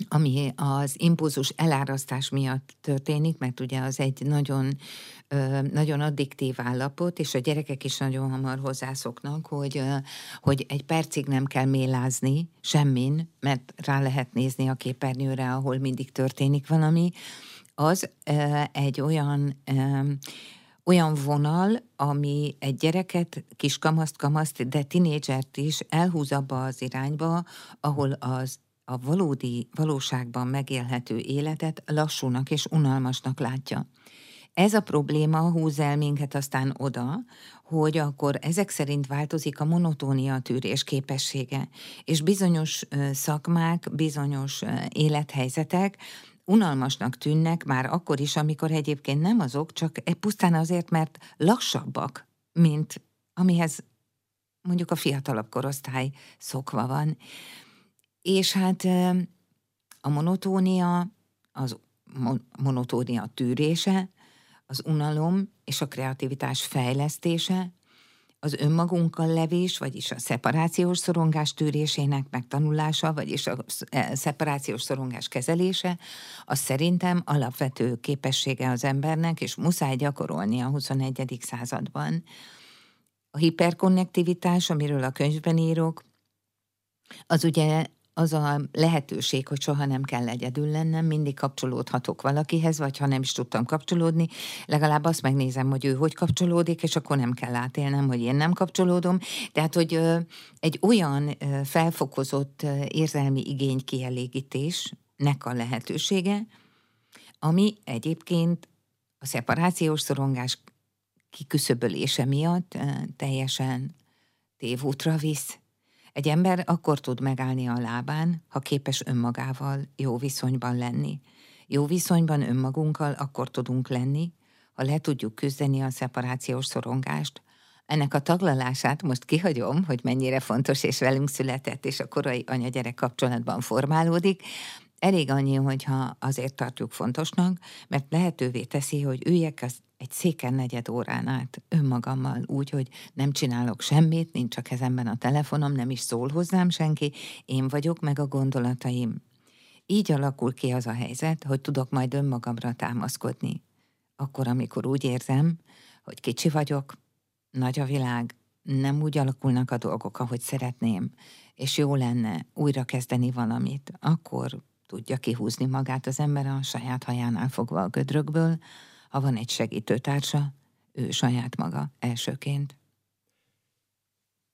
ami az impulzus elárasztás miatt történik, mert ugye az egy nagyon, nagyon addiktív állapot, és a gyerekek is nagyon hamar hozzászoknak, hogy, hogy egy percig nem kell mélázni semmin, mert rá lehet nézni a képernyőre, ahol mindig történik valami, az egy olyan olyan vonal, ami egy gyereket, kiskamaszt, kamaszt, de tinédzsert is elhúz abba az irányba, ahol az a valódi, valóságban megélhető életet lassúnak és unalmasnak látja. Ez a probléma húz el minket aztán oda, hogy akkor ezek szerint változik a monotónia tűrés képessége, és bizonyos szakmák, bizonyos élethelyzetek unalmasnak tűnnek már akkor is, amikor egyébként nem azok, csak pusztán azért, mert lassabbak, mint amihez mondjuk a fiatalabb korosztály szokva van. És hát a monotónia, az monotónia tűrése, az unalom és a kreativitás fejlesztése az önmagunkkal levés, vagyis a szeparációs szorongás tűrésének megtanulása, vagyis a e, szeparációs szorongás kezelése, az szerintem alapvető képessége az embernek, és muszáj gyakorolni a 21. században. A hiperkonnektivitás, amiről a könyvben írok, az ugye az a lehetőség, hogy soha nem kell egyedül lennem, mindig kapcsolódhatok valakihez, vagy ha nem is tudtam kapcsolódni, legalább azt megnézem, hogy ő hogy kapcsolódik, és akkor nem kell átélnem, hogy én nem kapcsolódom. Tehát, hogy egy olyan felfokozott érzelmi igény kielégítésnek a lehetősége, ami egyébként a szeparációs szorongás kiküszöbölése miatt teljesen tévútra visz. Egy ember akkor tud megállni a lábán, ha képes önmagával jó viszonyban lenni. Jó viszonyban önmagunkkal akkor tudunk lenni, ha le tudjuk küzdeni a szeparációs szorongást. Ennek a taglalását most kihagyom, hogy mennyire fontos és velünk született, és a korai anya-gyerek kapcsolatban formálódik, Elég annyi, hogyha azért tartjuk fontosnak, mert lehetővé teszi, hogy üljek az egy széken negyed órán át önmagammal, úgy, hogy nem csinálok semmit, nincs a kezemben a telefonom, nem is szól hozzám senki, én vagyok meg a gondolataim. Így alakul ki az a helyzet, hogy tudok majd önmagamra támaszkodni. Akkor, amikor úgy érzem, hogy kicsi vagyok, nagy a világ, nem úgy alakulnak a dolgok, ahogy szeretném, és jó lenne újra kezdeni valamit, akkor tudja kihúzni magát az ember a saját hajánál fogva a gödrökből, ha van egy segítőtársa, ő saját maga elsőként.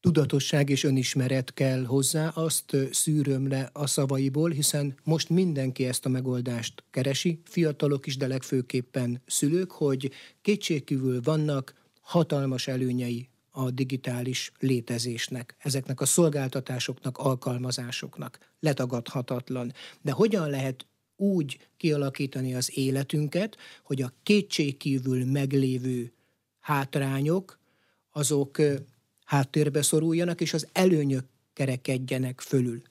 Tudatosság és önismeret kell hozzá, azt szűröm le a szavaiból, hiszen most mindenki ezt a megoldást keresi, fiatalok is, de legfőképpen szülők, hogy kétségkívül vannak hatalmas előnyei a digitális létezésnek, ezeknek a szolgáltatásoknak, alkalmazásoknak. Letagadhatatlan. De hogyan lehet úgy kialakítani az életünket, hogy a kétségkívül meglévő hátrányok, azok háttérbe szoruljanak, és az előnyök kerekedjenek fölül.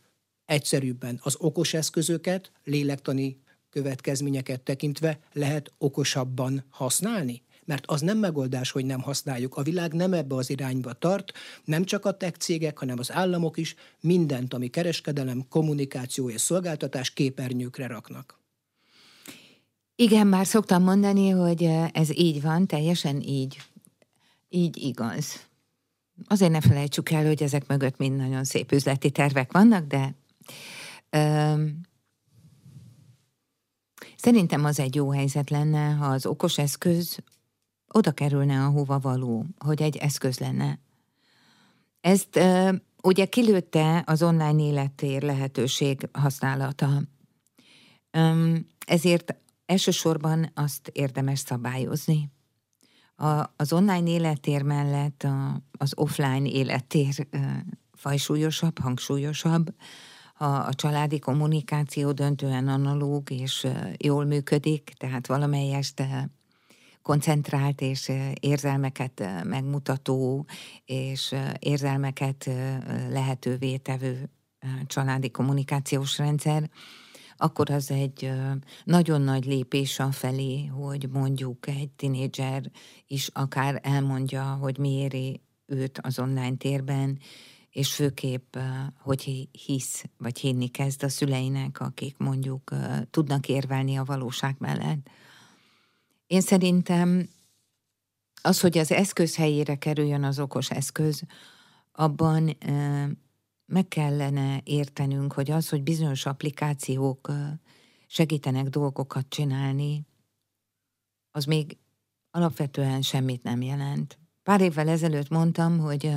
Egyszerűbben az okos eszközöket, lélektani következményeket tekintve lehet okosabban használni? Mert az nem megoldás, hogy nem használjuk. A világ nem ebbe az irányba tart, nem csak a tech cégek, hanem az államok is mindent, ami kereskedelem, kommunikáció és szolgáltatás képernyőkre raknak. Igen, már szoktam mondani, hogy ez így van, teljesen így. Így igaz. Azért ne felejtsük el, hogy ezek mögött mind nagyon szép üzleti tervek vannak, de öm, szerintem az egy jó helyzet lenne, ha az okos eszköz oda kerülne, ahova való, hogy egy eszköz lenne. Ezt uh, ugye kilőtte az online élettér lehetőség használata. Um, ezért elsősorban azt érdemes szabályozni. A, az online élettér mellett a, az offline élettér uh, fajsúlyosabb, hangsúlyosabb, ha a családi kommunikáció döntően analóg és jól működik, tehát valamelyest koncentrált és érzelmeket megmutató és érzelmeket lehetővé tevő családi kommunikációs rendszer, akkor az egy nagyon nagy lépés a felé, hogy mondjuk egy tinédzser is akár elmondja, hogy mi éri őt az online térben, és főképp, hogy hisz, vagy hinni kezd a szüleinek, akik mondjuk tudnak érvelni a valóság mellett. Én szerintem az, hogy az eszköz helyére kerüljön az okos eszköz, abban meg kellene értenünk, hogy az, hogy bizonyos applikációk segítenek dolgokat csinálni, az még alapvetően semmit nem jelent. Pár évvel ezelőtt mondtam, hogy,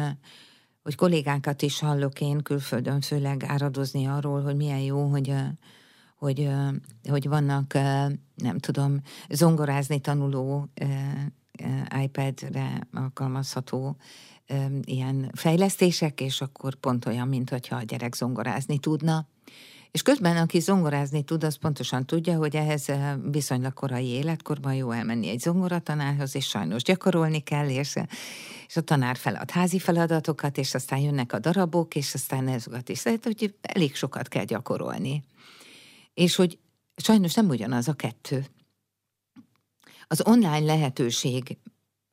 hogy kollégákat is hallok én külföldön főleg áradozni arról, hogy milyen jó, hogy hogy, hogy vannak, nem tudom, zongorázni tanuló iPad-re alkalmazható ilyen fejlesztések, és akkor pont olyan, mint hogyha a gyerek zongorázni tudna. És közben, aki zongorázni tud, az pontosan tudja, hogy ehhez viszonylag korai életkorban jó elmenni egy zongoratanárhoz, és sajnos gyakorolni kell, és, és a tanár felad házi feladatokat, és aztán jönnek a darabok, és aztán ezeket is. Tehát, hogy elég sokat kell gyakorolni és hogy sajnos nem ugyanaz a kettő. Az online lehetőség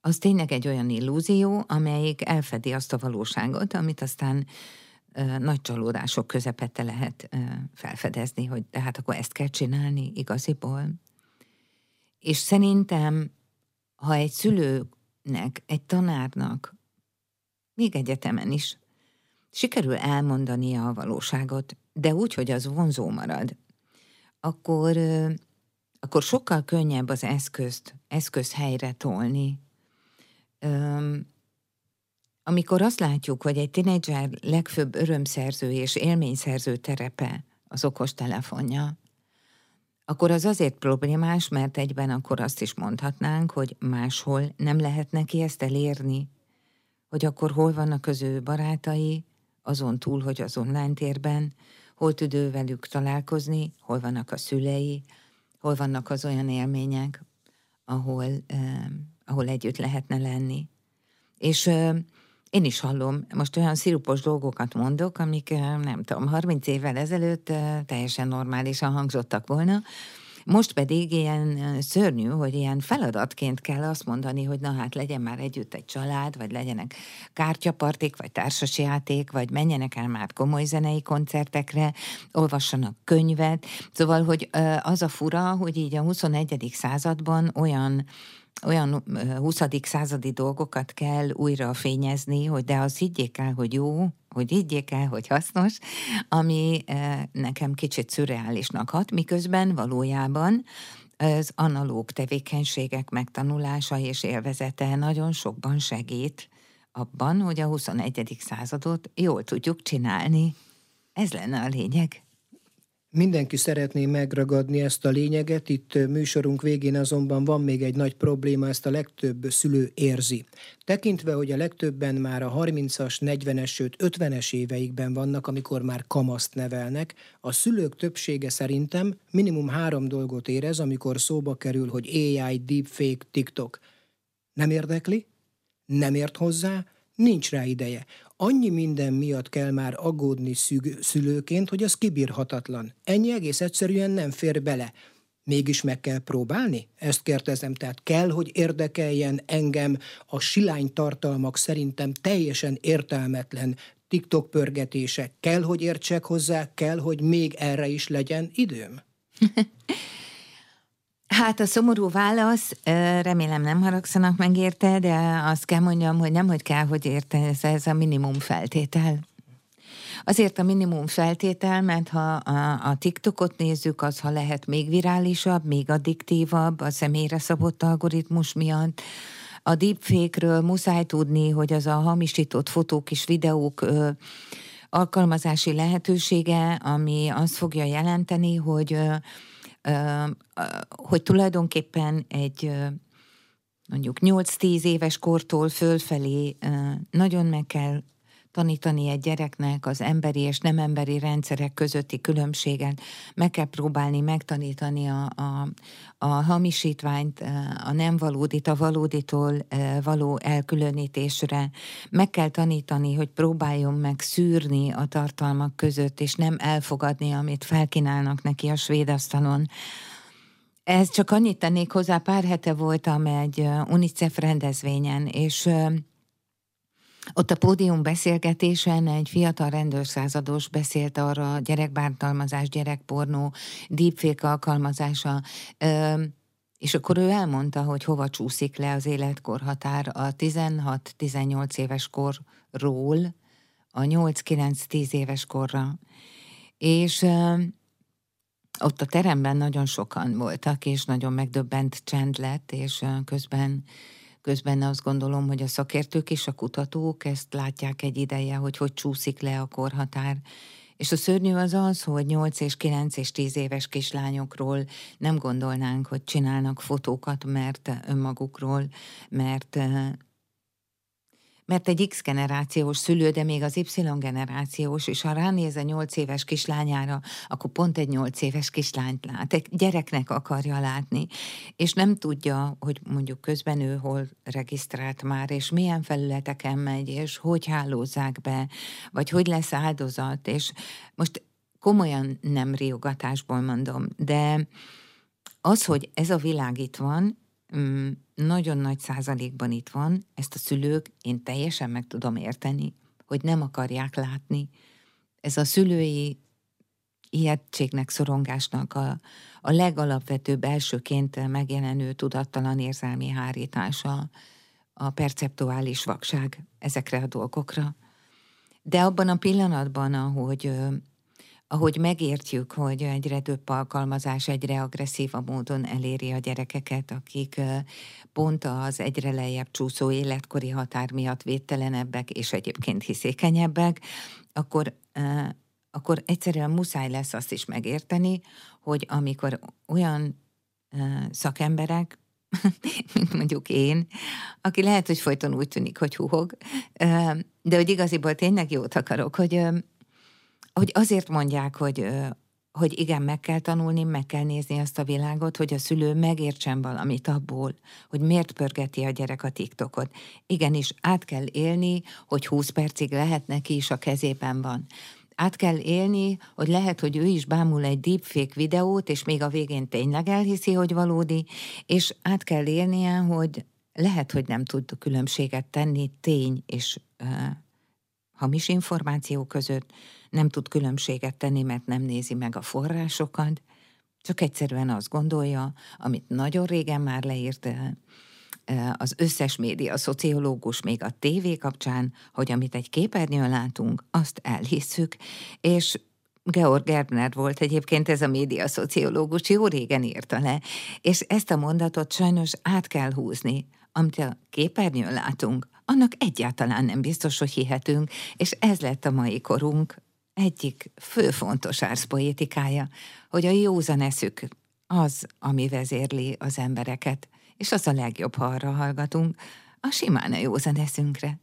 az tényleg egy olyan illúzió, amelyik elfedi azt a valóságot, amit aztán ö, nagy csalódások közepette lehet ö, felfedezni, hogy tehát akkor ezt kell csinálni igaziból. És szerintem, ha egy szülőnek, egy tanárnak, még egyetemen is sikerül elmondania a valóságot, de úgy, hogy az vonzó marad, akkor, akkor sokkal könnyebb az eszközt, eszköz helyre tolni. Amikor azt látjuk, hogy egy tinédzser legfőbb örömszerző és élményszerző terepe az okos telefonja, akkor az azért problémás, mert egyben akkor azt is mondhatnánk, hogy máshol nem lehet neki ezt elérni, hogy akkor hol vannak az ő barátai, azon túl, hogy az online térben, hol tud ő velük találkozni, hol vannak a szülei, hol vannak az olyan élmények, ahol, eh, ahol együtt lehetne lenni. És eh, én is hallom, most olyan szirupos dolgokat mondok, amik nem tudom, 30 évvel ezelőtt teljesen normálisan hangzottak volna, most pedig ilyen szörnyű, hogy ilyen feladatként kell azt mondani, hogy na hát legyen már együtt egy család, vagy legyenek kártyapartik, vagy társasjáték, vagy menjenek el már komoly zenei koncertekre, olvassanak könyvet. Szóval, hogy az a fura, hogy így a 21. században olyan olyan 20. századi dolgokat kell újra fényezni, hogy de az higgyék el, hogy jó, hogy higgyék el, hogy hasznos, ami nekem kicsit szürreálisnak hat, miközben valójában az analóg tevékenységek megtanulása és élvezete nagyon sokban segít abban, hogy a 21. századot jól tudjuk csinálni. Ez lenne a lényeg. Mindenki szeretné megragadni ezt a lényeget, itt műsorunk végén azonban van még egy nagy probléma, ezt a legtöbb szülő érzi. Tekintve, hogy a legtöbben már a 30-as, 40-es, sőt 50-es éveikben vannak, amikor már kamaszt nevelnek, a szülők többsége szerintem minimum három dolgot érez, amikor szóba kerül, hogy AI, deepfake, TikTok. Nem érdekli? Nem ért hozzá? Nincs rá ideje. Annyi minden miatt kell már aggódni szüg, szülőként, hogy az kibírhatatlan. Ennyi egész egyszerűen nem fér bele. Mégis meg kell próbálni? Ezt kérdezem, tehát kell, hogy érdekeljen engem a silány tartalmak szerintem teljesen értelmetlen TikTok pörgetése. Kell, hogy értsek hozzá, kell, hogy még erre is legyen időm? <laughs> Hát a szomorú válasz, remélem nem haragszanak meg érte, de azt kell mondjam, hogy nem, hogy kell, hogy érte, ez, ez a minimum feltétel. Azért a minimum feltétel, mert ha a, a TikTokot nézzük, az ha lehet még virálisabb, még addiktívabb a személyre szabott algoritmus miatt, a deepfake-ről muszáj tudni, hogy az a hamisított fotók és videók ö, alkalmazási lehetősége, ami azt fogja jelenteni, hogy ö, hogy tulajdonképpen egy mondjuk 8-10 éves kortól fölfelé nagyon meg kell tanítani egy gyereknek az emberi és nem emberi rendszerek közötti különbséget, meg kell próbálni megtanítani a, a, a hamisítványt, a nem valódit, a valóditól való elkülönítésre, meg kell tanítani, hogy próbáljon meg szűrni a tartalmak között, és nem elfogadni, amit felkínálnak neki a svéd asztalon, ez csak annyit tennék hozzá, pár hete voltam egy UNICEF rendezvényen, és ott a pódium beszélgetésen egy fiatal rendőrszázados beszélt arra gyerekbántalmazás, gyerekpornó, deepfake alkalmazása, és akkor ő elmondta, hogy hova csúszik le az életkorhatár a 16-18 éves korról a 8-9-10 éves korra. És ott a teremben nagyon sokan voltak, és nagyon megdöbbent csend lett, és közben Közben azt gondolom, hogy a szakértők és a kutatók ezt látják egy ideje, hogy hogy csúszik le a korhatár. És a szörnyű az az, hogy 8 és 9 és 10 éves kislányokról nem gondolnánk, hogy csinálnak fotókat, mert önmagukról, mert mert egy X generációs szülő, de még az Y generációs, és ha ránéz a 8 éves kislányára, akkor pont egy 8 éves kislányt lát, egy gyereknek akarja látni, és nem tudja, hogy mondjuk közben ő hol regisztrált már, és milyen felületeken megy, és hogy hálózzák be, vagy hogy lesz áldozat, és most komolyan nem riogatásból mondom, de az, hogy ez a világ itt van, nagyon nagy százalékban itt van, ezt a szülők, én teljesen meg tudom érteni, hogy nem akarják látni. Ez a szülői ijegységnek, szorongásnak a, a legalapvetőbb elsőként megjelenő tudattalan érzelmi hárítása, a perceptuális vakság ezekre a dolgokra. De abban a pillanatban, ahogy ahogy megértjük, hogy egyre több alkalmazás egyre agresszívabb módon eléri a gyerekeket, akik pont az egyre lejjebb csúszó életkori határ miatt védtelenebbek és egyébként hiszékenyebbek, akkor akkor egyszerűen muszáj lesz azt is megérteni, hogy amikor olyan szakemberek, <laughs> mint mondjuk én, aki lehet, hogy folyton úgy tűnik, hogy huhog, de hogy igaziból tényleg jót akarok, hogy, hogy azért mondják, hogy, hogy igen, meg kell tanulni, meg kell nézni azt a világot, hogy a szülő megértsen valamit abból, hogy miért pörgeti a gyerek a TikTokot. Igenis, át kell élni, hogy 20 percig lehet neki is a kezében van át kell élni, hogy lehet, hogy ő is bámul egy deepfake videót, és még a végén tényleg elhiszi, hogy valódi, és át kell élnie, hogy lehet, hogy nem tud különbséget tenni tény és uh, hamis információ között, nem tud különbséget tenni, mert nem nézi meg a forrásokat, csak egyszerűen azt gondolja, amit nagyon régen már leírt az összes média szociológus még a tévé kapcsán, hogy amit egy képernyőn látunk, azt elhisszük, és Georg Gerbner volt egyébként ez a média szociológus, jó régen írta le, és ezt a mondatot sajnos át kell húzni, amit a képernyőn látunk, annak egyáltalán nem biztos, hogy hihetünk, és ez lett a mai korunk egyik fő fontos árszpoétikája, hogy a józan eszük az, ami vezérli az embereket és az a legjobb, ha arra hallgatunk, a simán a józan eszünkre.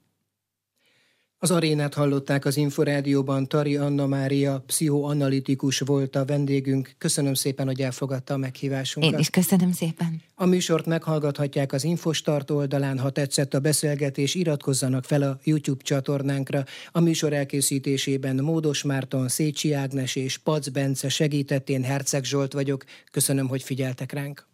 Az arénát hallották az Inforádióban, Tari Anna Mária, pszichoanalitikus volt a vendégünk. Köszönöm szépen, hogy elfogadta a meghívásunkat. Én is köszönöm szépen. A műsort meghallgathatják az Infostart oldalán, ha tetszett a beszélgetés, iratkozzanak fel a YouTube csatornánkra. A műsor elkészítésében Módos Márton, Szécsi Ágnes és Pac Bence segített, én Herceg Zsolt vagyok. Köszönöm, hogy figyeltek ránk.